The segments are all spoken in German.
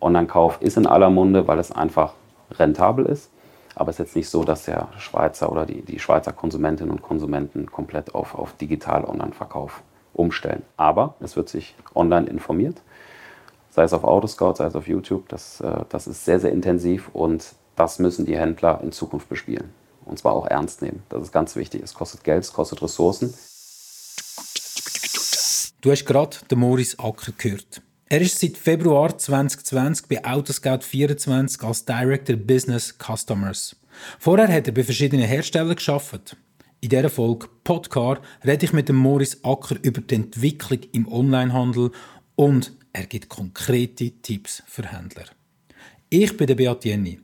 Online-Kauf ist in aller Munde, weil es einfach rentabel ist. Aber es ist jetzt nicht so, dass der Schweizer oder die, die Schweizer Konsumentinnen und Konsumenten komplett auf, auf digital-Online-Verkauf umstellen. Aber es wird sich online informiert, sei es auf Autoscout, sei es auf YouTube. Das, äh, das ist sehr, sehr intensiv und das müssen die Händler in Zukunft bespielen. Und zwar auch ernst nehmen. Das ist ganz wichtig. Es kostet Geld, es kostet Ressourcen. Du hast gerade den Moritz Acker gehört. Er ist seit Februar 2020 bei Autoscout24 als Director Business Customers. Vorher hat er bei verschiedenen Herstellern geschafft. In dieser Folge Podcar rede ich mit dem Moritz Acker über die Entwicklung im Onlinehandel und er gibt konkrete Tipps für Händler. Ich bin der Beat Jenny.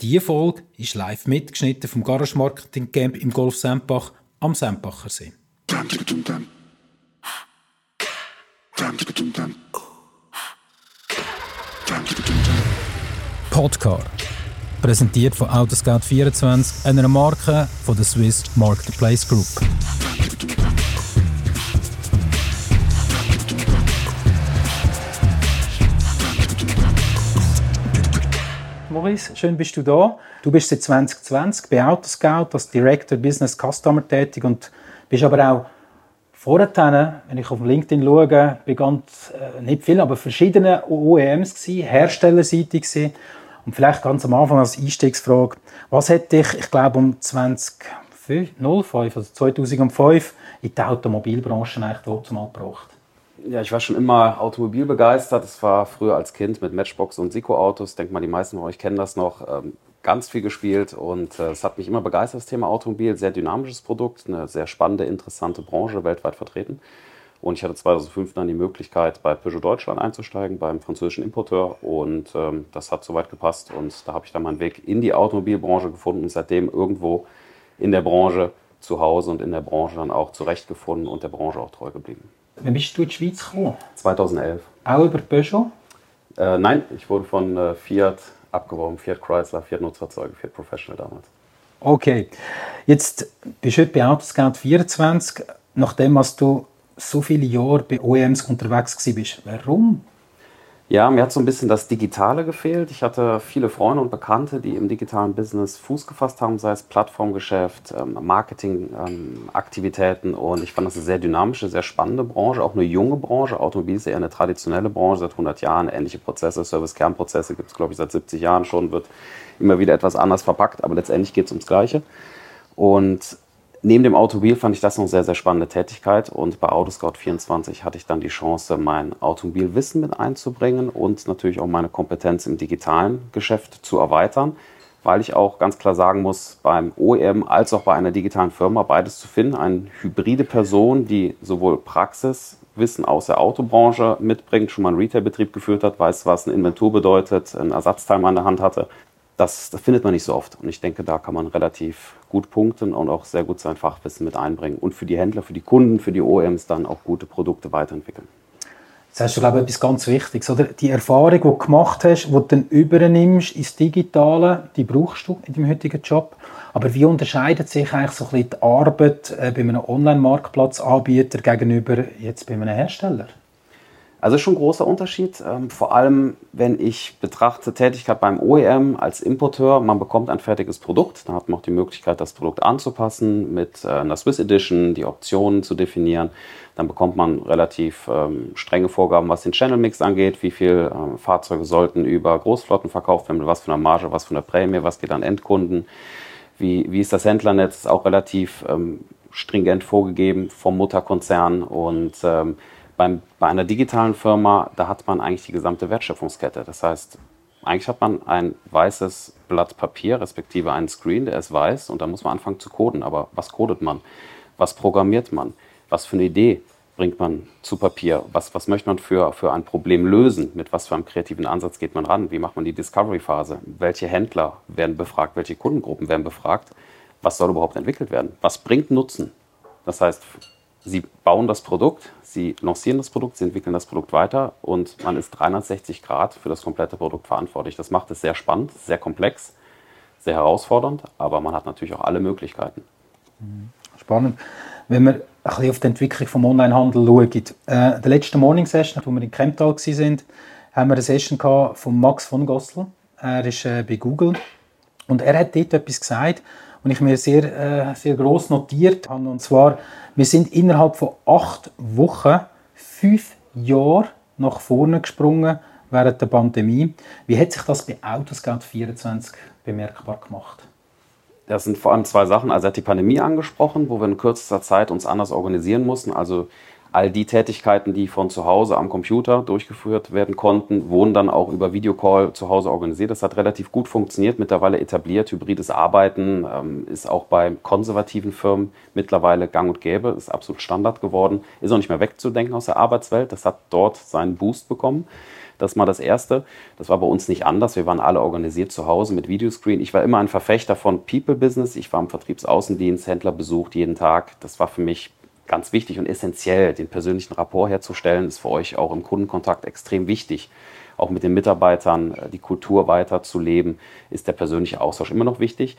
Diese Folge ist live mitgeschnitten vom Garage Marketing Camp im Golf Sempach am Sempacher See. Podcar Präsentiert von Autoscout24, einer Marke von der Swiss Marketplace Group. Maurice, schön bist du da. Du bist seit 2020 bei Autoscout als Director Business Customer tätig und bist aber auch vorher, wenn ich auf LinkedIn schaue, bei ganz, äh, nicht viel, aber verschiedene OEMs gewesen, herstellerseitig gewesen. Und vielleicht ganz am Anfang als Einstiegsfrage, was hat dich, ich glaube, um 2005, 05, also 2005 in die Automobilbranche eigentlich dort mal gebracht? Ja, ich war schon immer automobilbegeistert. Das war früher als Kind mit Matchbox und Siko-Autos. Ich denke mal, die meisten von euch kennen das noch. Ganz viel gespielt und äh, es hat mich immer begeistert, das Thema Automobil. Sehr dynamisches Produkt, eine sehr spannende, interessante Branche, weltweit vertreten. Und ich hatte 2005 dann die Möglichkeit, bei Peugeot Deutschland einzusteigen, beim französischen Importeur. Und ähm, das hat soweit gepasst. Und da habe ich dann meinen Weg in die Automobilbranche gefunden und seitdem irgendwo in der Branche zu Hause und in der Branche dann auch zurechtgefunden und der Branche auch treu geblieben. Wann bist du in die Schweiz gekommen? 2011. Auch über Peugeot? Äh, nein, ich wurde von äh, Fiat abgeworben. Fiat Chrysler, Fiat Nutzfahrzeuge, Fiat Professional damals. Okay. Jetzt bist du heute bei Autoscout 24. Nachdem, was du so viele Jahre bei OEMs unterwegs bist. Warum? Ja, mir hat so ein bisschen das Digitale gefehlt. Ich hatte viele Freunde und Bekannte, die im digitalen Business Fuß gefasst haben, sei es Plattformgeschäft, ähm, Marketingaktivitäten. Und ich fand das eine sehr dynamische, sehr spannende Branche, auch eine junge Branche. Automobil ist eher eine traditionelle Branche, seit 100 Jahren. Ähnliche Prozesse, Service-Kernprozesse gibt es, glaube ich, seit 70 Jahren schon, wird immer wieder etwas anders verpackt, aber letztendlich geht es ums Gleiche. Und neben dem Automobil fand ich das noch eine sehr, sehr spannende Tätigkeit und bei Autoscout24 hatte ich dann die Chance, mein Automobilwissen mit einzubringen und natürlich auch meine Kompetenz im digitalen Geschäft zu erweitern, weil ich auch ganz klar sagen muss, beim OEM als auch bei einer digitalen Firma beides zu finden, eine hybride Person, die sowohl Praxiswissen aus der Autobranche mitbringt, schon mal einen Retailbetrieb geführt hat, weiß, was ein Inventur bedeutet, ein Ersatzteil an der Hand hatte, das, das, findet man nicht so oft. Und ich denke, da kann man relativ gut punkten und auch sehr gut sein Fachwissen mit einbringen. Und für die Händler, für die Kunden, für die OEMs dann auch gute Produkte weiterentwickeln. Das hast du, glaube ich, etwas ganz Wichtiges. Oder? Die Erfahrung, die du gemacht hast, die du dann übernimmst ins Digitale, die brauchst du in deinem heutigen Job. Aber wie unterscheidet sich eigentlich so ein bisschen die Arbeit äh, bei einem Online-Marktplatzanbieter gegenüber jetzt bei einem Hersteller? Also schon ein großer Unterschied, ähm, vor allem wenn ich betrachte Tätigkeit beim OEM als Importeur, man bekommt ein fertiges Produkt, dann hat man auch die Möglichkeit, das Produkt anzupassen mit äh, einer Swiss Edition, die Optionen zu definieren. Dann bekommt man relativ ähm, strenge Vorgaben, was den Channel Mix angeht, wie viele äh, Fahrzeuge sollten über Großflotten verkauft werden, was für eine Marge, was für eine Prämie, was geht an Endkunden, wie, wie ist das Händlernetz, auch relativ ähm, stringent vorgegeben vom Mutterkonzern. Und ähm, beim, bei einer digitalen Firma, da hat man eigentlich die gesamte Wertschöpfungskette. Das heißt, eigentlich hat man ein weißes Blatt Papier, respektive einen Screen, der ist weiß und da muss man anfangen zu coden. Aber was codet man? Was programmiert man? Was für eine Idee bringt man zu Papier? Was, was möchte man für, für ein Problem lösen? Mit was für einem kreativen Ansatz geht man ran? Wie macht man die Discovery-Phase? Welche Händler werden befragt? Welche Kundengruppen werden befragt? Was soll überhaupt entwickelt werden? Was bringt Nutzen? Das heißt, Sie bauen das Produkt, Sie lancieren das Produkt, Sie entwickeln das Produkt weiter und man ist 360 Grad für das komplette Produkt verantwortlich. Das macht es sehr spannend, sehr komplex, sehr herausfordernd, aber man hat natürlich auch alle Möglichkeiten. Mhm. Spannend. wenn wir ein bisschen auf die Entwicklung des Onlinehandels schauen. Äh, der letzten Morning Session, wo wir in Chemtal waren, haben wir eine Session von Max von Gossel. Er ist äh, bei Google und er hat dort etwas gesagt, und ich mir sehr, äh, sehr gross notiert habe. Und zwar, wir sind innerhalb von acht Wochen fünf Jahre nach vorne gesprungen während der Pandemie. Wie hat sich das bei Autoscout 24 bemerkbar gemacht? Das sind vor allem zwei Sachen. Also er hat die Pandemie angesprochen, wo wir in kürzester Zeit uns anders organisieren mussten. Also all die Tätigkeiten, die von zu Hause am Computer durchgeführt werden konnten, wurden dann auch über Videocall zu Hause organisiert. Das hat relativ gut funktioniert, mittlerweile etabliert. Hybrides Arbeiten ähm, ist auch bei konservativen Firmen mittlerweile gang und gäbe, ist absolut Standard geworden, ist auch nicht mehr wegzudenken aus der Arbeitswelt. Das hat dort seinen Boost bekommen. Das war das Erste. Das war bei uns nicht anders. Wir waren alle organisiert zu Hause mit Videoscreen. Ich war immer ein Verfechter von People Business. Ich war im Vertriebsaußendienst, Händler besucht jeden Tag. Das war für mich ganz wichtig und essentiell. Den persönlichen Rapport herzustellen ist für euch auch im Kundenkontakt extrem wichtig. Auch mit den Mitarbeitern äh, die Kultur weiterzuleben, ist der persönliche Austausch immer noch wichtig.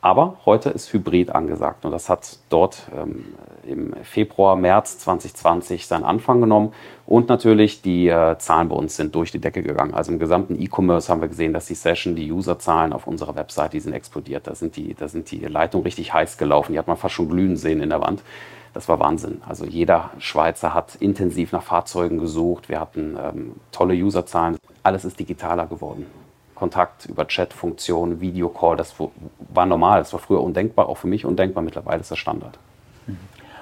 Aber heute ist Hybrid angesagt und das hat dort ähm, im Februar, März 2020 seinen Anfang genommen. Und natürlich die äh, Zahlen bei uns sind durch die Decke gegangen. Also im gesamten E-Commerce haben wir gesehen, dass die Session, die Userzahlen auf unserer Website, die sind explodiert. Da sind die, da sind die Leitungen richtig heiß gelaufen. Die hat man fast schon glühen sehen in der Wand. Das war Wahnsinn. Also jeder Schweizer hat intensiv nach Fahrzeugen gesucht. Wir hatten ähm, tolle Userzahlen. Alles ist digitaler geworden. Kontakt über Chat-Funktionen, Videocall, das war normal. Das war früher undenkbar, auch für mich undenkbar. Mittlerweile ist das Standard. Mhm.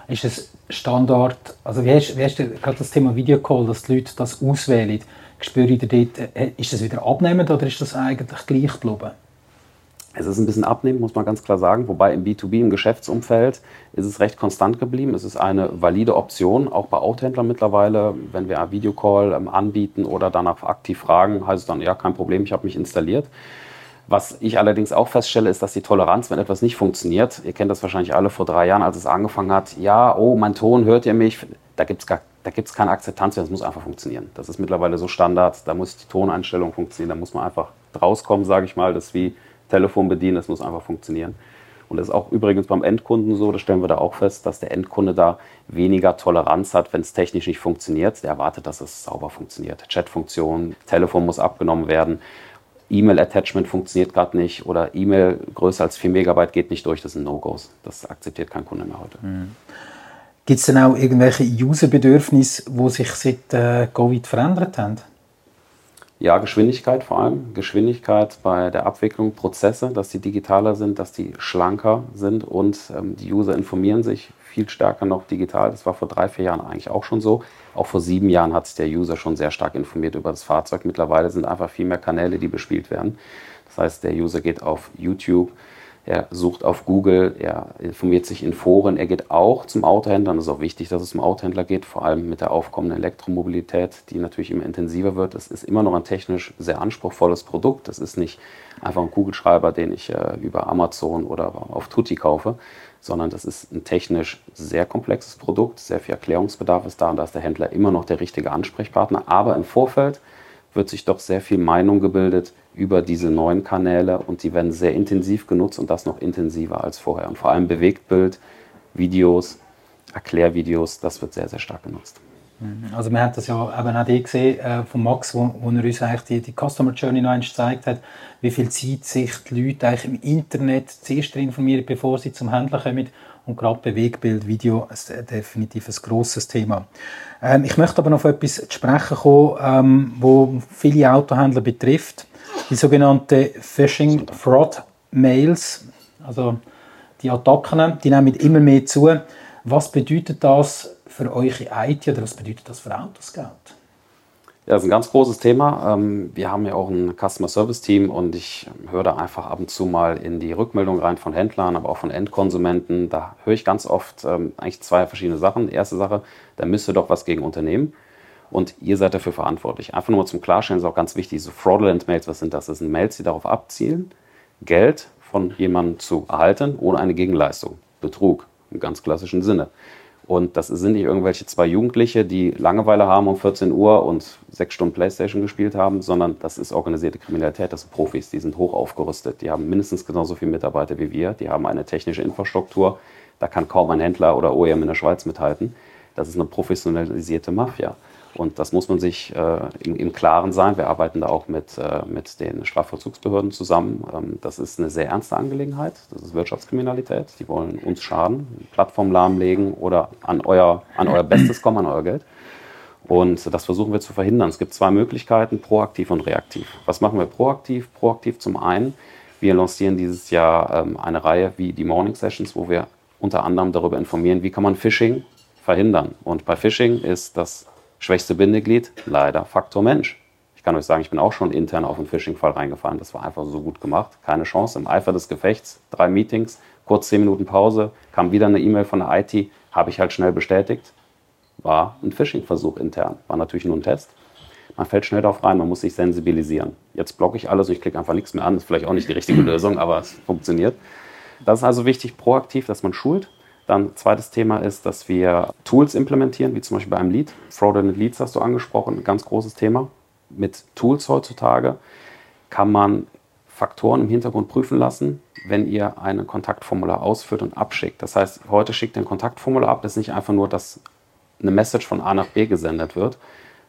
Ist es Standard, also wie hast, wie hast du gerade das Thema Videocall, dass die Leute das auswählen? Spüre ich dort, äh, ist das wieder abnehmend oder ist das eigentlich gleich geblieben? Es ist ein bisschen abnehmend, muss man ganz klar sagen. Wobei im B2B, im Geschäftsumfeld, ist es recht konstant geblieben. Es ist eine valide Option, auch bei Autohändlern mittlerweile. Wenn wir einen Videocall ähm, anbieten oder danach aktiv fragen, heißt es dann, ja, kein Problem, ich habe mich installiert. Was ich allerdings auch feststelle, ist, dass die Toleranz, wenn etwas nicht funktioniert, ihr kennt das wahrscheinlich alle vor drei Jahren, als es angefangen hat, ja, oh, mein Ton, hört ihr mich? Da gibt es gar da gibt es keine Akzeptanz das muss einfach funktionieren. Das ist mittlerweile so Standard, da muss die Toneinstellung funktionieren, da muss man einfach rauskommen, sage ich mal. Das ist wie Telefon bedienen, das muss einfach funktionieren. Und das ist auch übrigens beim Endkunden so, das stellen wir da auch fest, dass der Endkunde da weniger Toleranz hat, wenn es technisch nicht funktioniert. Der erwartet, dass es sauber funktioniert. Chatfunktion, Telefon muss abgenommen werden, E-Mail-Attachment funktioniert gerade nicht oder E-Mail größer als 4 Megabyte geht nicht durch, das sind No-Gos. Das akzeptiert kein Kunde mehr heute. Mhm. Gibt es denn auch irgendwelche User-Bedürfnisse, die sich seit äh, Covid verändert haben? Ja, Geschwindigkeit vor allem. Geschwindigkeit bei der Abwicklung, Prozesse, dass die digitaler sind, dass die schlanker sind und ähm, die User informieren sich viel stärker noch digital. Das war vor drei, vier Jahren eigentlich auch schon so. Auch vor sieben Jahren hat sich der User schon sehr stark informiert über das Fahrzeug. Mittlerweile sind einfach viel mehr Kanäle, die bespielt werden. Das heißt, der User geht auf YouTube, er sucht auf Google, er informiert sich in Foren, er geht auch zum Autohändler. Und es ist auch wichtig, dass es zum Autohändler geht, vor allem mit der aufkommenden Elektromobilität, die natürlich immer intensiver wird. Es ist immer noch ein technisch sehr anspruchsvolles Produkt. Das ist nicht einfach ein Kugelschreiber, den ich äh, über Amazon oder auf Tutti kaufe, sondern das ist ein technisch sehr komplexes Produkt. Sehr viel Erklärungsbedarf ist da und da ist der Händler immer noch der richtige Ansprechpartner. Aber im Vorfeld wird sich doch sehr viel Meinung gebildet über diese neuen Kanäle und die werden sehr intensiv genutzt und das noch intensiver als vorher. Und vor allem Bewegtbild, Videos, Erklärvideos, das wird sehr, sehr stark genutzt. Mhm. Also wir haben das ja eben auch gesehen äh, von Max, wo, wo er uns eigentlich die, die Customer Journey noch einmal gezeigt hat, wie viel Zeit sich die Leute eigentlich im Internet zuerst informieren, bevor sie zum Händler kommen. Und gerade Bewegbild, Video ist definitiv ein grosses Thema. Ähm, ich möchte aber noch auf etwas zu sprechen kommen, ähm, wo viele Autohändler betrifft die sogenannte Phishing Fraud Mails, also die Attacken, die nehmen immer mehr zu. Was bedeutet das für eure IT oder was bedeutet das für Autoscout? Ja, das ist ein ganz großes Thema. Ähm, wir haben ja auch ein Customer Service Team und ich höre da einfach ab und zu mal in die Rückmeldung rein von Händlern, aber auch von Endkonsumenten. Da höre ich ganz oft ähm, eigentlich zwei verschiedene Sachen. Die erste Sache, da müsste doch was gegen Unternehmen und ihr seid dafür verantwortlich. Einfach nur zum Klarstellen, ist auch ganz wichtig, so Fraudulent Mails, was sind das? Das sind Mails, die darauf abzielen, Geld von jemandem zu erhalten, ohne eine Gegenleistung. Betrug im ganz klassischen Sinne. Und das sind nicht irgendwelche zwei Jugendliche, die Langeweile haben um 14 Uhr und sechs Stunden Playstation gespielt haben, sondern das ist organisierte Kriminalität, das sind Profis, die sind hoch aufgerüstet, die haben mindestens genauso viele Mitarbeiter wie wir, die haben eine technische Infrastruktur, Da kann kaum ein Händler oder OEM in der Schweiz mithalten. Das ist eine professionalisierte Mafia. Und das muss man sich äh, im, im, Klaren sein. Wir arbeiten da auch mit, äh, mit den Strafvollzugsbehörden zusammen. Ähm, das ist eine sehr ernste Angelegenheit. Das ist Wirtschaftskriminalität. Die wollen uns schaden, Plattform lahmlegen oder an euer, an euer Bestes kommen, an euer Geld. Und das versuchen wir zu verhindern. Es gibt zwei Möglichkeiten, proaktiv und reaktiv. Was machen wir proaktiv? Proaktiv zum einen, wir lancieren dieses Jahr ähm, eine Reihe wie die Morning Sessions, wo wir unter anderem darüber informieren, wie kann man Phishing verhindern. Und bei Phishing ist das schwächste Bindeglied leider Faktor Mensch. Ich kann euch sagen, ich bin auch schon intern auf einen Phishing-Fall reingefallen. Das war einfach so gut gemacht. Keine Chance. Im Eifer des Gefechts, drei Meetings, kurz zehn Minuten Pause, kam wieder eine E-Mail von der IT, habe ich halt schnell bestätigt. War ein Phishing-Versuch intern. War natürlich nur ein Test. Man fällt schnell darauf rein, man muss sich sensibilisieren. Jetzt blocke ich alles und ich klicke einfach nichts mehr an. Ist vielleicht auch nicht die richtige Lösung, aber es funktioniert. Das ist also wichtig, proaktiv, dass man schult. Dann zweites Thema ist, dass wir Tools implementieren, wie zum Beispiel bei einem Lead. Fraudulent Leads hast du angesprochen, ein ganz großes Thema. Mit Tools heutzutage kann man Faktoren im Hintergrund prüfen lassen, wenn ihr ein Kontaktformular ausführt und abschickt. Das heißt, heute schickt ihr ein Kontaktformular ab, das ist nicht einfach nur, dass eine Message von A nach B gesendet wird,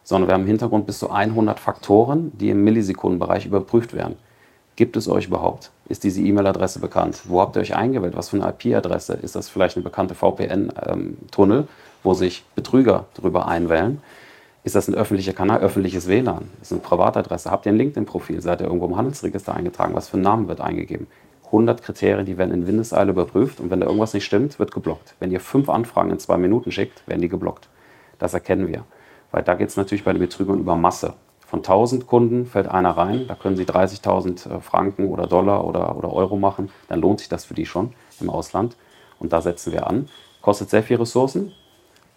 sondern wir haben im Hintergrund bis zu 100 Faktoren, die im Millisekundenbereich überprüft werden. Gibt es euch überhaupt? Ist diese E-Mail-Adresse bekannt? Wo habt ihr euch eingewählt? Was für eine IP-Adresse? Ist das vielleicht eine bekannte VPN-Tunnel, wo sich Betrüger drüber einwählen? Ist das ein öffentlicher Kanal, öffentliches WLAN? Ist eine Privatadresse? Habt ihr ein LinkedIn-Profil? Seid ihr irgendwo im Handelsregister eingetragen? Was für ein Name wird eingegeben? 100 Kriterien, die werden in Windeseile überprüft und wenn da irgendwas nicht stimmt, wird geblockt. Wenn ihr fünf Anfragen in zwei Minuten schickt, werden die geblockt. Das erkennen wir. Weil da geht es natürlich bei den Betrügern über Masse. Von 1000 Kunden fällt einer rein, da können sie 30.000 äh, Franken oder Dollar oder, oder Euro machen, dann lohnt sich das für die schon im Ausland. Und da setzen wir an. Kostet sehr viel Ressourcen,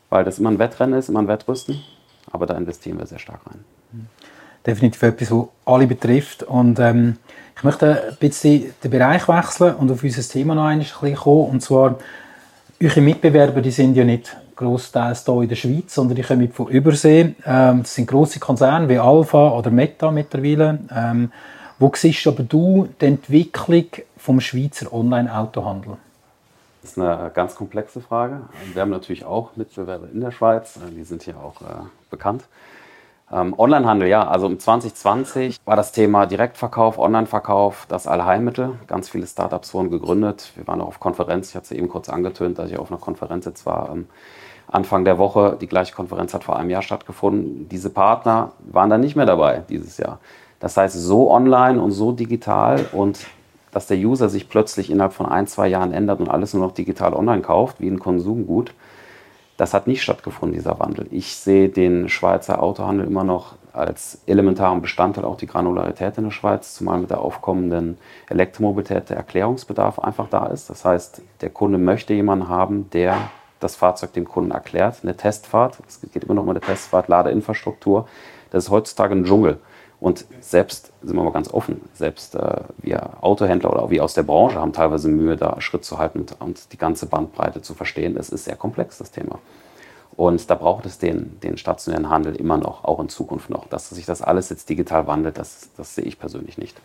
weil das immer ein Wettrennen ist, immer ein Wettrüsten, aber da investieren wir sehr stark rein. Definitiv etwas, was alle betrifft. Und ähm, ich möchte ein bisschen den Bereich wechseln und auf unser Thema noch ein bisschen kommen. Und zwar, eure Mitbewerber, die sind ja nicht grossteils hier in der Schweiz, sondern die kommen von Übersee. Ähm, das sind grosse Konzerne wie Alpha oder Meta mittlerweile. Ähm, wo siehst aber du die Entwicklung vom Schweizer Online-Autohandel? Das ist eine ganz komplexe Frage. Wir haben natürlich auch Mitbewerber in der Schweiz, die sind hier auch äh, bekannt. Ähm, Onlinehandel, ja, also im 2020 war das Thema Direktverkauf, Onlineverkauf das Allheilmittel. Ganz viele Startups wurden gegründet. Wir waren auch auf Konferenz, ich hatte es eben kurz angetönt, dass ich auf einer Konferenz jetzt war. Ähm, Anfang der Woche. Die gleiche Konferenz hat vor einem Jahr stattgefunden. Diese Partner waren dann nicht mehr dabei dieses Jahr. Das heißt, so online und so digital und dass der User sich plötzlich innerhalb von ein, zwei Jahren ändert und alles nur noch digital online kauft, wie ein Konsumgut, das hat nicht stattgefunden, dieser Wandel. Ich sehe den Schweizer Autohandel immer noch als elementaren Bestandteil, auch die Granularität in der Schweiz, zumal mit der aufkommenden Elektromobilität der Erklärungsbedarf einfach da ist. Das heißt, der Kunde möchte jemanden haben, der das Fahrzeug dem Kunden erklärt. Eine Testfahrt, es geht immer noch um eine Testfahrt, Ladeinfrastruktur, das ist heutzutage ein Dschungel. Und selbst, sind wir mal ganz offen, selbst äh, wir Autohändler oder wir aus der Branche haben teilweise Mühe, da Schritt zu halten und, und die ganze Bandbreite zu verstehen. Es ist sehr komplex, das Thema. Und da braucht es den, den stationären Handel immer noch, auch in Zukunft noch. Dass sich das alles jetzt digital wandelt, das, das sehe ich persönlich nicht.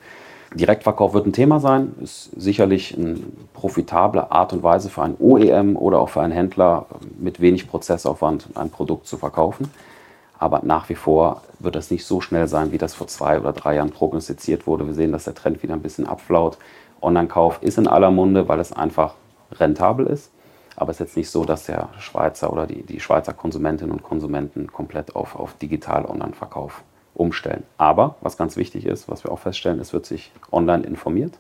Direktverkauf wird ein Thema sein, ist sicherlich eine profitable Art und Weise für einen OEM oder auch für einen Händler mit wenig Prozessaufwand ein Produkt zu verkaufen. Aber nach wie vor wird das nicht so schnell sein, wie das vor zwei oder drei Jahren prognostiziert wurde. Wir sehen, dass der Trend wieder ein bisschen abflaut. Online-Kauf ist in aller Munde, weil es einfach rentabel ist. Aber es ist jetzt nicht so, dass der Schweizer oder die, die Schweizer Konsumentinnen und Konsumenten komplett auf, auf digital-Online-Verkauf umstellen. Aber was ganz wichtig ist, was wir auch feststellen, es wird sich online informiert,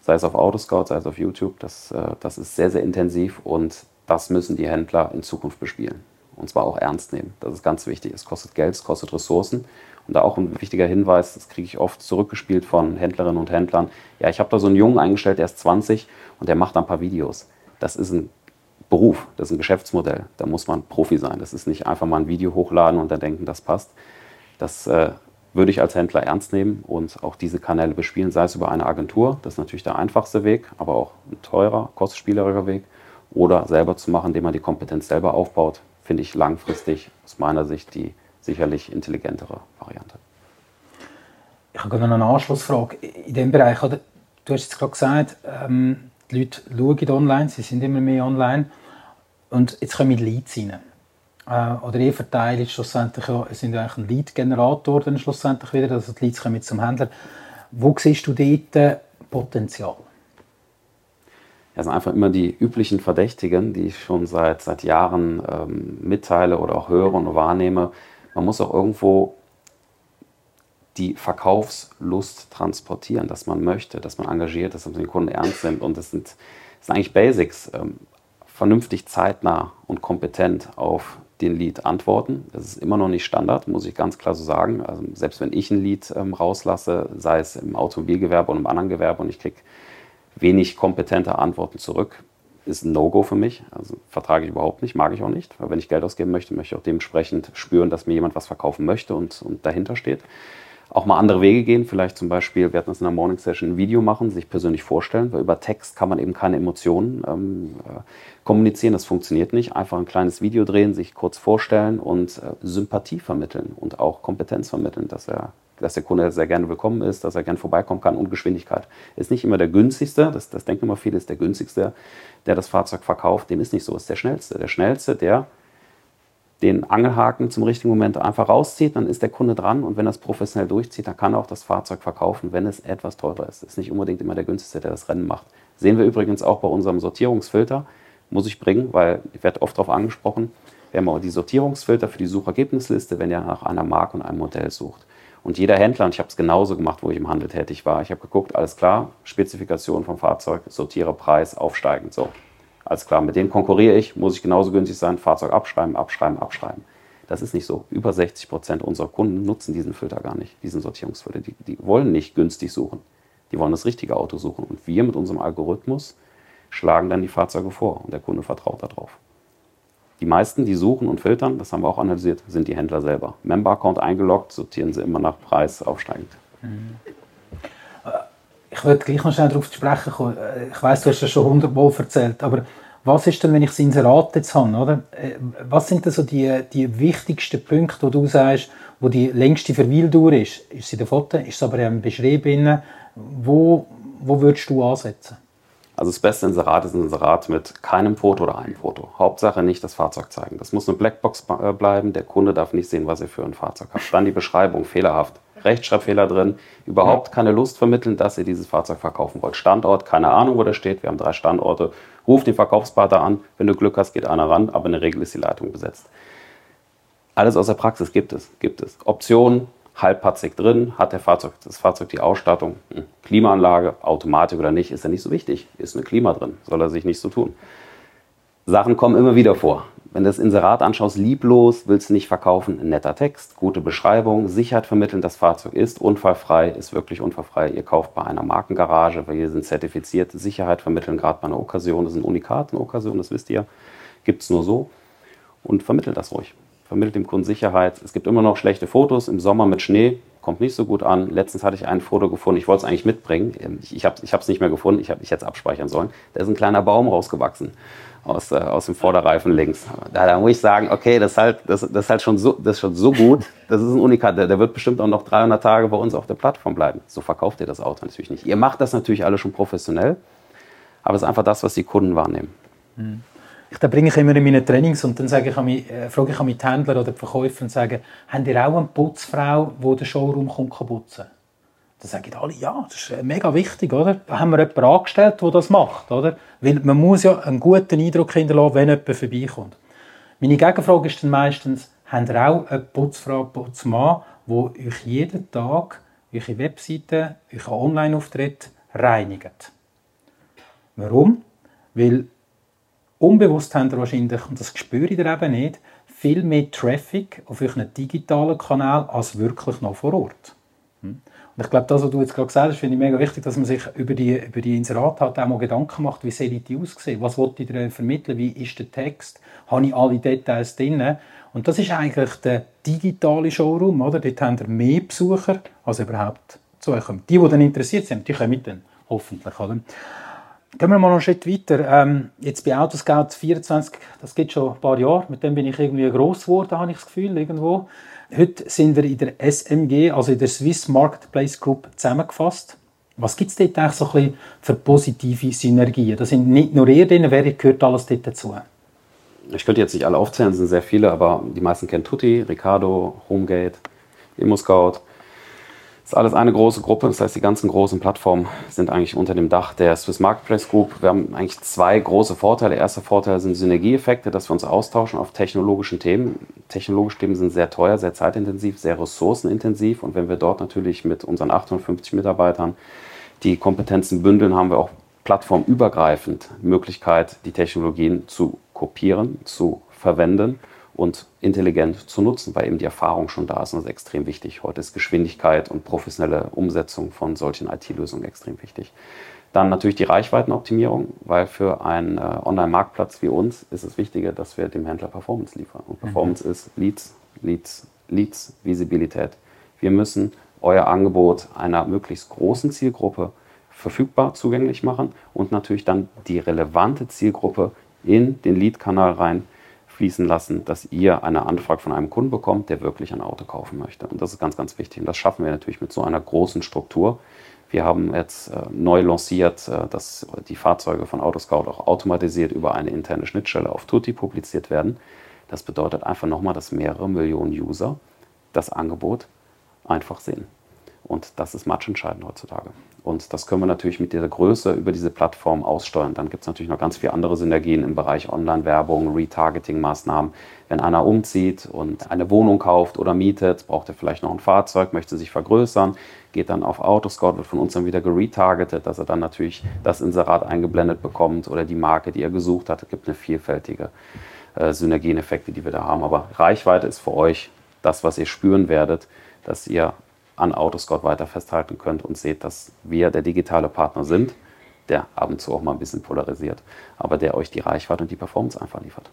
sei es auf Autoscout, sei es auf YouTube. Das, äh, das ist sehr, sehr intensiv und das müssen die Händler in Zukunft bespielen. Und zwar auch ernst nehmen. Das ist ganz wichtig. Es kostet Geld, es kostet Ressourcen. Und da auch ein wichtiger Hinweis, das kriege ich oft zurückgespielt von Händlerinnen und Händlern. Ja, ich habe da so einen Jungen eingestellt, der ist 20 und der macht ein paar Videos. Das ist ein Beruf, das ist ein Geschäftsmodell. Da muss man Profi sein. Das ist nicht einfach mal ein Video hochladen und dann denken, das passt. Das äh, würde ich als Händler ernst nehmen und auch diese Kanäle bespielen, sei es über eine Agentur, das ist natürlich der einfachste Weg, aber auch ein teurer, kostspielerischer Weg, oder selber zu machen, indem man die Kompetenz selber aufbaut, finde ich langfristig aus meiner Sicht die sicherlich intelligentere Variante. Ich habe noch eine Anschlussfrage in dem Bereich. Du hast jetzt gerade gesagt, ähm, die Leute schauen online, sie sind immer mehr online. Und jetzt kommen Leads rein. Äh, oder ihr Verteil ist schlussendlich ja, sind eigentlich ein Lead-Generator dann schlussendlich wieder, also die Leads kommen zum Händler. Wo siehst du dort Potenzial? Das sind einfach immer die üblichen Verdächtigen, die ich schon seit, seit Jahren ähm, mitteile oder auch höre und wahrnehme. Man muss auch irgendwo die Verkaufslust transportieren, dass man möchte, dass man engagiert ist, dass man den Kunden ernst nimmt. Und das sind, das sind eigentlich Basics. Ähm, vernünftig zeitnah und kompetent auf den Lead antworten. Das ist immer noch nicht Standard, muss ich ganz klar so sagen. Also selbst wenn ich ein Lead ähm, rauslasse, sei es im Automobilgewerbe oder im anderen Gewerbe und ich kriege wenig kompetente Antworten zurück, ist ein No-Go für mich. Also vertrage ich überhaupt nicht, mag ich auch nicht. Weil wenn ich Geld ausgeben möchte, möchte ich auch dementsprechend spüren, dass mir jemand was verkaufen möchte und, und dahinter steht. Auch mal andere Wege gehen, vielleicht zum Beispiel, wir hatten das in der Morning Session, ein Video machen, sich persönlich vorstellen, weil über Text kann man eben keine Emotionen ähm, äh, kommunizieren, das funktioniert nicht. Einfach ein kleines Video drehen, sich kurz vorstellen und äh, Sympathie vermitteln und auch Kompetenz vermitteln, dass er dass der Kunde sehr gerne willkommen ist, dass er gerne vorbeikommen kann und Geschwindigkeit. Ist nicht immer der günstigste, das, das denken immer viele, ist der günstigste, der das Fahrzeug verkauft. Dem ist nicht so, ist der schnellste. Der schnellste, der den Angelhaken zum richtigen Moment einfach rauszieht, dann ist der Kunde dran und wenn er es professionell durchzieht, dann kann er auch das Fahrzeug verkaufen, wenn es etwas teurer ist. Ist nicht unbedingt immer der günstigste, der das Rennen macht. Sehen wir übrigens auch bei unserem Sortierungsfilter, muss ich bringen, weil ich werde oft darauf angesprochen, wir haben auch die Sortierungsfilter für die Suchergebnisliste, wenn ihr nach einer Marke und einem Modell sucht. Und jeder Händler, und ich habe es genauso gemacht, wo ich im Handel tätig war, ich habe geguckt, alles klar, Spezifikation vom Fahrzeug, sortiere Preis, aufsteigend, so. Alles klar, mit denen konkurriere ich, muss ich genauso günstig sein, Fahrzeug abschreiben, abschreiben, abschreiben. Das ist nicht so. Über 60 Prozent unserer Kunden nutzen diesen Filter gar nicht, diesen Sortierungsfilter. Die, die wollen nicht günstig suchen. Die wollen das richtige Auto suchen. Und wir mit unserem Algorithmus schlagen dann die Fahrzeuge vor und der Kunde vertraut darauf. Die meisten, die suchen und filtern, das haben wir auch analysiert, sind die Händler selber. Member-Account eingeloggt, sortieren sie immer nach Preis aufsteigend. Mhm. Ich würde gleich noch schnell darauf sprechen kommen. Äh, ich weiß, du hast das schon hundertmal erzählt, aber was ist denn, wenn ich das Inserat jetzt habe? Oder? Äh, was sind denn so die, die wichtigsten Punkte, wo du sagst, wo die längste Verweildauer ist? Ist es in den Fotos? Ist es aber im Beschrieb? Wo, wo würdest du ansetzen? Also das beste Inserat ist ein Inserat mit keinem Foto oder einem Foto. Hauptsache nicht das Fahrzeug zeigen. Das muss eine Blackbox äh, bleiben. Der Kunde darf nicht sehen, was ihr für ein Fahrzeug habt. Dann die Beschreibung, fehlerhaft. Rechtschreibfehler drin. Überhaupt ja. keine Lust vermitteln, dass ihr dieses Fahrzeug verkaufen wollt. Standort, keine Ahnung, wo der steht. Wir haben drei Standorte. Ruf den Verkaufspartner an. Wenn du Glück hast, geht einer ran. Aber in der Regel ist die Leitung besetzt. Alles aus der Praxis gibt es. Gibt es. Optionen, halbpatzig drin, hat der Fahrzeug, das Fahrzeug die Ausstattung, hm, Klimaanlage, Automatik oder nicht, ist ja nicht so wichtig. Ist eine Klima drin, soll er sich nicht so tun. Sachen kommen immer wieder vor. Wenn du das Inserat anschaust, lieblos, willst du nicht verkaufen, netter Text, gute Beschreibung, Sicherheit vermitteln, das Fahrzeug ist unfallfrei, ist wirklich unfallfrei. Ihr kauft bei einer Markengarage, weil wir sind zertifiziert, Sicherheit vermitteln, gerade bei einer Okkasion, das ist ein Unikat, eine Okkasion, das wisst ihr, gibt es nur so. Und vermittelt das ruhig vermittelt dem Kunden Sicherheit. Es gibt immer noch schlechte Fotos im Sommer mit Schnee, kommt nicht so gut an. Letztens hatte ich ein Foto gefunden, ich wollte es eigentlich mitbringen. Ähm, ich, ich habe es nicht mehr gefunden, ich, hab, hätte es abspeichern sollen. Da ist ein kleiner Baum rausgewachsen aus, äh, aus dem Vorderreifen links. Da, da, muss ich sagen, okay, das ist halt, das, das ist halt schon, so, das schon so gut, das ist ein Unikat. Der, der, wird bestimmt auch noch 300 Tage bei uns auf der Plattform bleiben. So verkauft ihr das Auto natürlich nicht. Ihr macht das natürlich alle schon professionell, aber es ist einfach das, was die Kunden wahrnehmen. Mhm. Ich, da bringe ich immer in meine Trainings und dann sage ich mich, äh, frage ich an die Händler oder die Verkäufer und sage, haben ihr auch eine Putzfrau, die den Showroom kommt putzen Dann sagen alle, ja, das ist äh, mega wichtig, oder? Da haben wir jemanden angestellt, der das macht, oder? Weil man muss ja einen guten Eindruck hinterlassen, wenn jemand vorbeikommt. Meine Gegenfrage ist dann meistens, habt ihr auch eine Putzfrau, Putzmann, die euch jeden Tag eure Webseite, euren Online-Auftritt reinigt? Warum? Weil Unbewusst haben ihr wahrscheinlich, und das spüre ich eben nicht, viel mehr Traffic auf euren digitalen Kanal als wirklich noch vor Ort. Hm? Und ich glaube, das, was du jetzt gerade gesagt hast, finde ich mega wichtig, dass man sich über die, über die Inserate halt auch mal Gedanken macht, wie sehen die aussehen, was wollte ich vermitteln, wie ist der Text, habe ich alle Details drin. Und das ist eigentlich der digitale Showroom, oder? Dort haben wir mehr Besucher, als überhaupt zu euch kommen. Die, die dann interessiert sind, die kommen dann hoffentlich, oder? Gehen wir mal noch einen Schritt weiter. Ähm, jetzt bei Autoscout 24, das geht schon ein paar Jahre. Mit dem bin ich irgendwie gross geworden, habe ich das Gefühl, irgendwo. Heute sind wir in der SMG, also in der Swiss Marketplace Group, zusammengefasst. Was gibt es dort eigentlich so ein bisschen für positive Synergien? Das sind nicht nur ihr drin, wer gehört alles dort dazu? Ich könnte jetzt nicht alle aufzählen, es sind sehr viele, aber die meisten kennen Tutti, Ricardo, Homegate, ImmoScout. Ist alles eine große Gruppe, das heißt, die ganzen großen Plattformen sind eigentlich unter dem Dach der Swiss Marketplace Group. Wir haben eigentlich zwei große Vorteile. Der erste Vorteil sind Synergieeffekte, dass wir uns austauschen auf technologischen Themen. Technologische Themen sind sehr teuer, sehr zeitintensiv, sehr ressourcenintensiv. Und wenn wir dort natürlich mit unseren 850 Mitarbeitern die Kompetenzen bündeln, haben wir auch plattformübergreifend Möglichkeit, die Technologien zu kopieren, zu verwenden und intelligent zu nutzen, weil eben die Erfahrung schon da ist und das ist extrem wichtig. Heute ist Geschwindigkeit und professionelle Umsetzung von solchen IT-Lösungen extrem wichtig. Dann natürlich die Reichweitenoptimierung, weil für einen äh, Online-Marktplatz wie uns ist es wichtiger, dass wir dem Händler Performance liefern. Und Performance mhm. ist Leads, Leads, Leads, Visibilität. Wir müssen euer Angebot einer möglichst großen Zielgruppe verfügbar zugänglich machen und natürlich dann die relevante Zielgruppe in den Lead-Kanal rein fließen lassen, dass ihr eine Anfrage von einem Kunden bekommt, der wirklich ein Auto kaufen möchte. Und das ist ganz, ganz wichtig. Und das schaffen wir natürlich mit so einer großen Struktur. Wir haben jetzt äh, neu lanciert, äh, dass die Fahrzeuge von Autoscout auch automatisiert über eine interne Schnittstelle auf Tutti publiziert werden. Das bedeutet einfach nochmal, dass mehrere Millionen User das Angebot einfach sehen. Und das ist matchentscheidend heutzutage. Und das können wir natürlich mit dieser Größe über diese Plattform aussteuern. Dann gibt es natürlich noch ganz viele andere Synergien im Bereich Online-Werbung, Retargeting-Maßnahmen. Wenn einer umzieht und eine Wohnung kauft oder mietet, braucht er vielleicht noch ein Fahrzeug, möchte sich vergrößern, geht dann auf Autoscout, wird von uns dann wieder geretargetet, dass er dann natürlich das Inserat eingeblendet bekommt oder die Marke, die er gesucht hat. Es gibt eine vielfältige äh, Synergieneffekte, die wir da haben. Aber Reichweite ist für euch das, was ihr spüren werdet, dass ihr an Autoscout weiter festhalten könnt und seht, dass wir der digitale Partner sind, der ab und zu auch mal ein bisschen polarisiert, aber der euch die Reichweite und die Performance einfach liefert.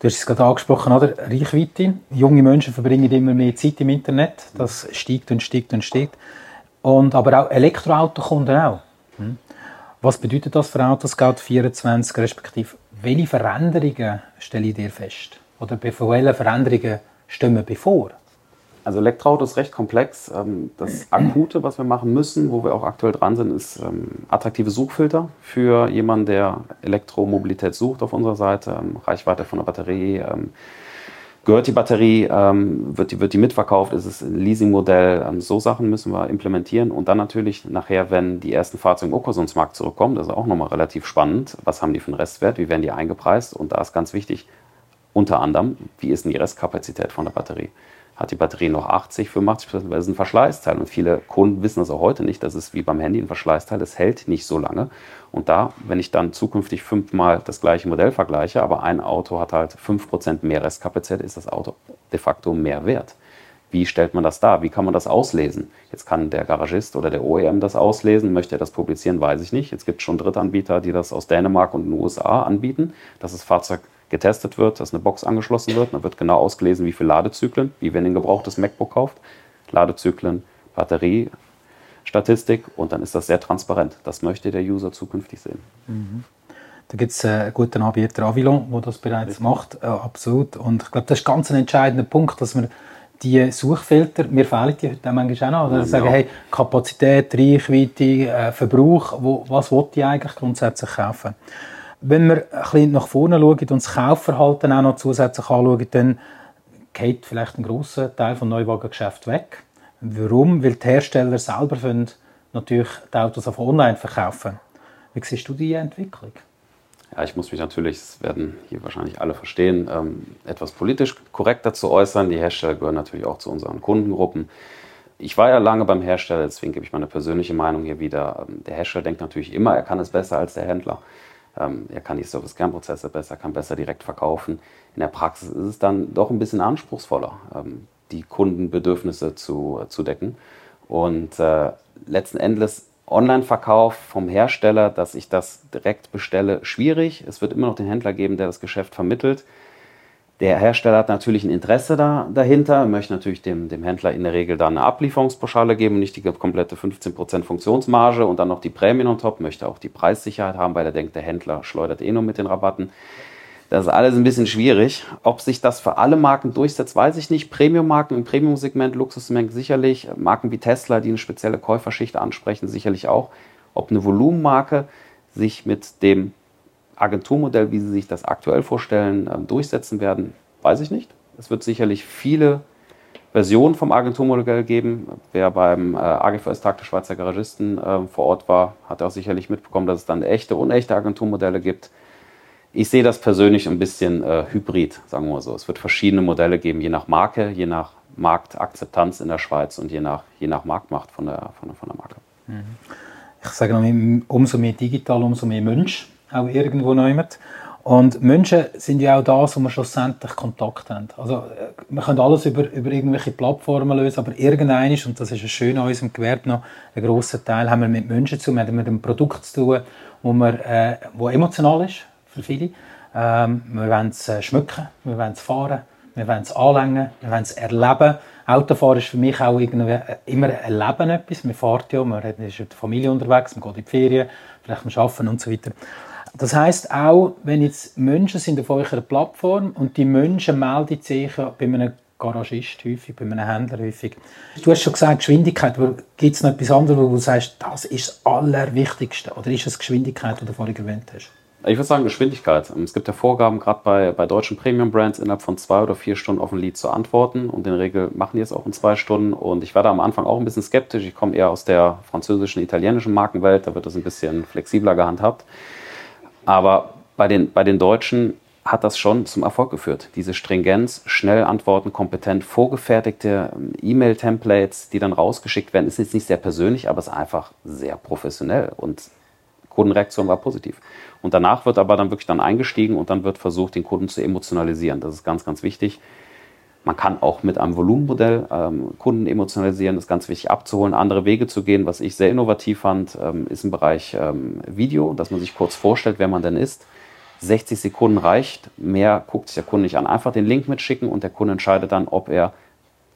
Du hast es gerade angesprochen, oder? Reichweite. Junge Menschen verbringen immer mehr Zeit im Internet. Das steigt und steigt und steigt. Und, aber auch Elektroautokunden auch. Hm? Was bedeutet das für Autoscout 24, respektive welche Veränderungen stelle ich dir fest? Oder bei welchen Veränderungen stehen wir bevor? Also Elektroauto ist recht komplex. Ähm, das Akute, was wir machen müssen, wo wir auch aktuell dran sind, ist ähm, attraktive Suchfilter für jemanden, der Elektromobilität sucht auf unserer Seite. Ähm, Reichweite von der Batterie. Gehört die Batterie, wird, die, wird die mitverkauft, ist es ein Leasingmodell, so Sachen müssen wir implementieren. Und dann natürlich nachher, wenn die ersten Fahrzeuge im Okkasionsmarkt zurückkommen, das ist auch nochmal relativ spannend, was haben die für einen Restwert, wie werden die eingepreist und da ist ganz wichtig, unter anderem, wie ist denn die Restkapazität von der Batterie hat die Batterie noch 80, 85 Prozent, weil es ein Verschleißteil. Und viele Kunden wissen das auch heute nicht. Das ist wie beim Handy ein Verschleißteil, das hält nicht so lange. Und da, wenn ich dann zukünftig fünfmal das gleiche Modell vergleiche, aber ein Auto hat halt 5% mehr Restkapazität, ist das Auto de facto mehr wert. Wie stellt man das dar? Wie kann man das auslesen? Jetzt kann der Garagist oder der OEM das auslesen. Möchte er das publizieren, weiß ich nicht. Jetzt gibt es schon Drittanbieter, die das aus Dänemark und den USA anbieten, dass das Fahrzeug getestet wird, dass eine Box angeschlossen wird. Dann wird genau ausgelesen, wie viele Ladezyklen, wie wenn ihr ein gebrauchtes MacBook kauft. Ladezyklen, Batterie, Statistik und dann ist das sehr transparent. Das möchte der User zukünftig sehen. Mhm. Da gibt es einen guten Anbieter Avilon, der das bereits Richtig. macht, äh, absolut. Und ich glaube, das ist ganz ein entscheidender Punkt, dass wir die Suchfilter, mir fehlen die heute manchmal auch noch, oder? Ja, sagen, hey, Kapazität, Reichweite, äh, Verbrauch, wo, was wollte ich eigentlich grundsätzlich kaufen? Wenn wir ein bisschen nach vorne schauen und das Kaufverhalten auch noch zusätzlich anschauen, dann geht vielleicht ein grosser Teil des Neuwagengeschäft weg. Warum? Weil die Hersteller selber natürlich die Autos auf online verkaufen. Wie siehst du diese Entwicklung? Ja, ich muss mich natürlich, das werden hier wahrscheinlich alle verstehen, ähm, etwas politisch korrekt dazu äußern. Die Hersteller gehören natürlich auch zu unseren Kundengruppen. Ich war ja lange beim Hersteller, deswegen gebe ich meine persönliche Meinung hier wieder. Ähm, der Hersteller denkt natürlich immer, er kann es besser als der Händler. Ähm, er kann die Service-Kernprozesse besser, kann besser direkt verkaufen. In der Praxis ist es dann doch ein bisschen anspruchsvoller, ähm, die Kundenbedürfnisse zu, zu decken. Und äh, letzten Endes Online-Verkauf vom Hersteller, dass ich das direkt bestelle, schwierig. Es wird immer noch den Händler geben, der das Geschäft vermittelt. Der Hersteller hat natürlich ein Interesse da, dahinter, möchte natürlich dem, dem Händler in der Regel dann eine Ablieferungspauschale geben, nicht die komplette 15% Funktionsmarge und dann noch die Prämien on top, möchte auch die Preissicherheit haben, weil er denkt, der Händler schleudert eh nur mit den Rabatten. Das ist alles ein bisschen schwierig. Ob sich das für alle Marken durchsetzt, weiß ich nicht. Premium-Marken im Premium-Segment, Luxussegment sicherlich. Marken wie Tesla, die eine spezielle Käuferschicht ansprechen, sicherlich auch. Ob eine Volumenmarke sich mit dem Agenturmodell, wie sie sich das aktuell vorstellen, ähm, durchsetzen werden, weiß ich nicht. Es wird sicherlich viele Versionen vom Agenturmodell geben. Wer beim äh, AGVS-Tag der Schweizer Garagisten äh, vor Ort war, hat auch sicherlich mitbekommen, dass es dann echte und unechte Agenturmodelle gibt. Ich sehe das persönlich ein bisschen äh, hybrid, sagen wir mal so. Es wird verschiedene Modelle geben, je nach Marke, je nach Marktakzeptanz in der Schweiz und je nach, je nach Marktmacht von der, von der, von der Marke. Mhm. Ich sage noch, umso mehr digital, umso mehr Mensch, auch irgendwo noch. Und Menschen sind ja auch das, wo wir schlussendlich Kontakt haben. Also, äh, wir können alles über, über irgendwelche Plattformen lösen, aber irgendein und das ist schön an unserem Gewerbe noch, ein grosser Teil haben wir mit Menschen zu tun, wir haben mit einem Produkt zu tun, wo, wir, äh, wo emotional ist für viele. Ähm, wir wollen es äh, schmücken, wir wollen es fahren, wir wollen es anlängen, wir wollen es erleben. Autofahren ist für mich auch irgendwie äh, immer ein Leben etwas. Man fährt ja, man ist mit der Familie unterwegs, man geht in die Ferien, vielleicht am Arbeiten und so weiter. Das heißt auch, wenn jetzt Menschen sind auf eurer Plattform und die Menschen melden sich bei einem Garagist häufig, bei einem Händler häufig. Du hast schon gesagt, Geschwindigkeit, gibt es noch etwas anderes, wo du sagst, das ist das Allerwichtigste? Oder ist es Geschwindigkeit, die du vorhin erwähnt hast? Ich würde sagen Geschwindigkeit. Es gibt ja Vorgaben, gerade bei, bei deutschen Premium-Brands, innerhalb von zwei oder vier Stunden auf ein Lied zu antworten. Und in der Regel machen die es auch in zwei Stunden. Und ich war da am Anfang auch ein bisschen skeptisch. Ich komme eher aus der französischen, italienischen Markenwelt. Da wird das ein bisschen flexibler gehandhabt. Aber bei den, bei den Deutschen hat das schon zum Erfolg geführt. Diese Stringenz, schnell antworten, kompetent vorgefertigte ähm, E-Mail-Templates, die dann rausgeschickt werden, ist jetzt nicht sehr persönlich, aber es ist einfach sehr professionell und Kundenreaktion war positiv. Und danach wird aber dann wirklich dann eingestiegen und dann wird versucht, den Kunden zu emotionalisieren. Das ist ganz, ganz wichtig. Man kann auch mit einem Volumenmodell ähm, Kunden emotionalisieren, das ist ganz wichtig abzuholen, andere Wege zu gehen. Was ich sehr innovativ fand, ähm, ist im Bereich ähm, Video, dass man sich kurz vorstellt, wer man denn ist. 60 Sekunden reicht, mehr guckt sich der Kunde nicht an. Einfach den Link mitschicken und der Kunde entscheidet dann, ob er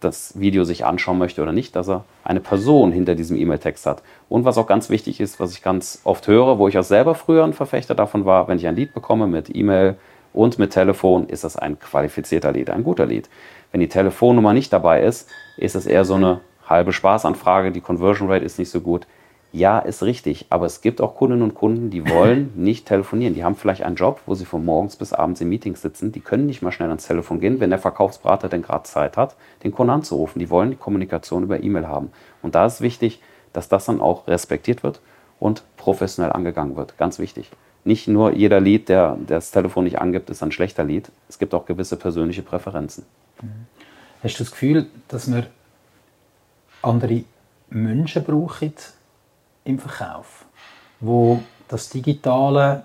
das Video sich anschauen möchte oder nicht, dass er eine Person hinter diesem E-Mail-Text hat. Und was auch ganz wichtig ist, was ich ganz oft höre, wo ich auch selber früher ein Verfechter davon war, wenn ich ein Lied bekomme mit E-Mail und mit Telefon, ist das ein qualifizierter Lied, ein guter Lied. Wenn die Telefonnummer nicht dabei ist, ist es eher so eine halbe Spaßanfrage, die Conversion Rate ist nicht so gut. Ja, ist richtig, aber es gibt auch Kundinnen und Kunden, die wollen nicht telefonieren. Die haben vielleicht einen Job, wo sie von morgens bis abends in Meetings sitzen. Die können nicht mal schnell ans Telefon gehen, wenn der Verkaufsberater denn gerade Zeit hat, den Kunden anzurufen. Die wollen die Kommunikation über E-Mail haben. Und da ist wichtig, dass das dann auch respektiert wird und professionell angegangen wird. Ganz wichtig. Nicht nur jeder Lied, der, der das Telefon nicht angibt, ist ein schlechter Lied. Es gibt auch gewisse persönliche Präferenzen. Hast du das Gefühl, dass wir andere Menschen brauchen im Verkauf, wo das Digitale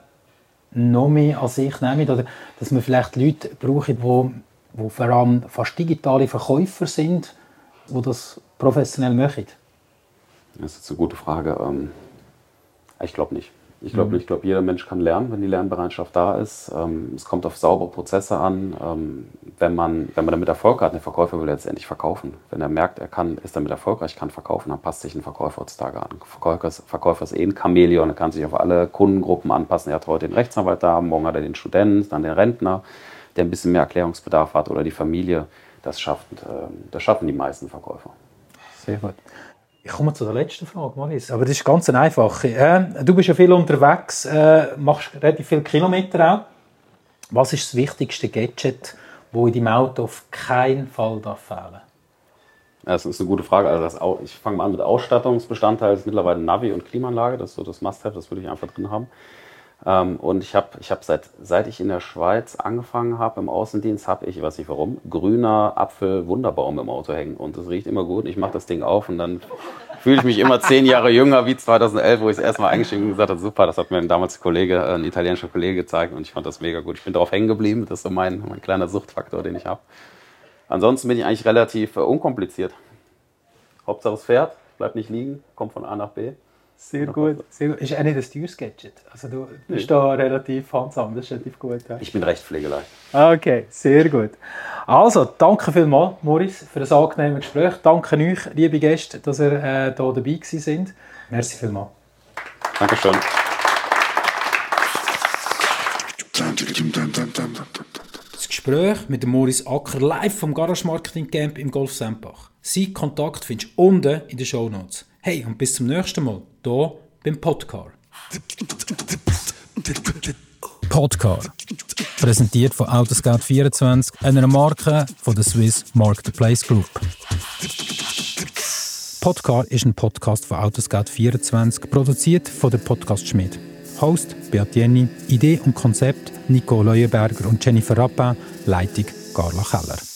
noch mehr an sich nehmen oder dass wir vielleicht Leute brauchen, wo, wo vor allem fast digitale Verkäufer sind, wo das professionell machen? Das ist eine gute Frage. Ähm, ich glaube nicht. Ich glaube, mhm. ich glaube, jeder Mensch kann lernen, wenn die Lernbereitschaft da ist. Ähm, es kommt auf saubere Prozesse an. Ähm, wenn, man, wenn man damit Erfolg hat, ein Verkäufer will letztendlich verkaufen. Wenn er merkt, er kann, ist damit erfolgreich, kann verkaufen, dann passt sich ein Verkäufer heutzutage an. Verkäufer, Verkäufer ist eh ein Chamäleon, er kann sich auf alle Kundengruppen anpassen. Er hat heute den Rechtsanwalt da, morgen hat er den Studenten, dann den Rentner, der ein bisschen mehr Erklärungsbedarf hat oder die Familie. Das, schafft, äh, das schaffen die meisten Verkäufer. Sehr gut. Ich komme zu der letzten Frage, Malis. Aber das ist ganz einfach. Äh, du bist ja viel unterwegs, äh, machst relativ viele Kilometer auch. Was ist das wichtigste Gadget, das in deinem Auto auf keinen Fall darf fehlen Das ist eine gute Frage. Also ich fange mal an mit Ausstattungsbestandteil. Das ist mittlerweile Navi und Klimaanlage. Das ist so das Must-Have, das würde ich einfach drin haben. Ähm, und ich habe ich hab seit, seit ich in der Schweiz angefangen habe im Außendienst, habe ich, weiß nicht warum, grüner Apfel Wunderbaum im Auto hängen. Und das riecht immer gut. Ich mache das Ding auf und dann fühle ich mich immer zehn Jahre jünger wie 2011, wo ich das erste Mal eingestiegen und gesagt habe, super, das hat mir damals ein Kollege, ein italienischer Kollege gezeigt und ich fand das mega gut. Ich bin darauf hängen geblieben. Das ist so mein, mein kleiner Suchtfaktor, den ich habe. Ansonsten bin ich eigentlich relativ äh, unkompliziert. Hauptsache es fährt, bleibt nicht liegen, kommt von A nach B. Sehr gut, sehr gut. Ist auch nicht ein teures Gadget. Also du bist nee. da relativ handsam, das ist relativ gut. Ja. Ich bin recht pflegeleicht. Okay, sehr gut. Also, danke vielmals, Moritz, für das angenehme Gespräch. Danke euch, liebe Gäste, dass ihr äh, hier dabei gewesen sind. Merci vielmals. Dankeschön. Das Gespräch mit dem Maurice Acker live vom Garage Marketing Camp im Golf Sempach. Sein Kontakt findest du unten in den Show Notes. Hey, und bis zum nächsten Mal, hier beim Podcar. Podcar. Präsentiert von Autoscout24, einer Marke von der Swiss Marketplace Group. Podcar ist ein Podcast von Autoscout24, produziert von der Podcast Schmied. Host Beat Jenny, Idee und Konzept Nico Leuenberger und Jennifer Rappin, Leitung Carla Keller.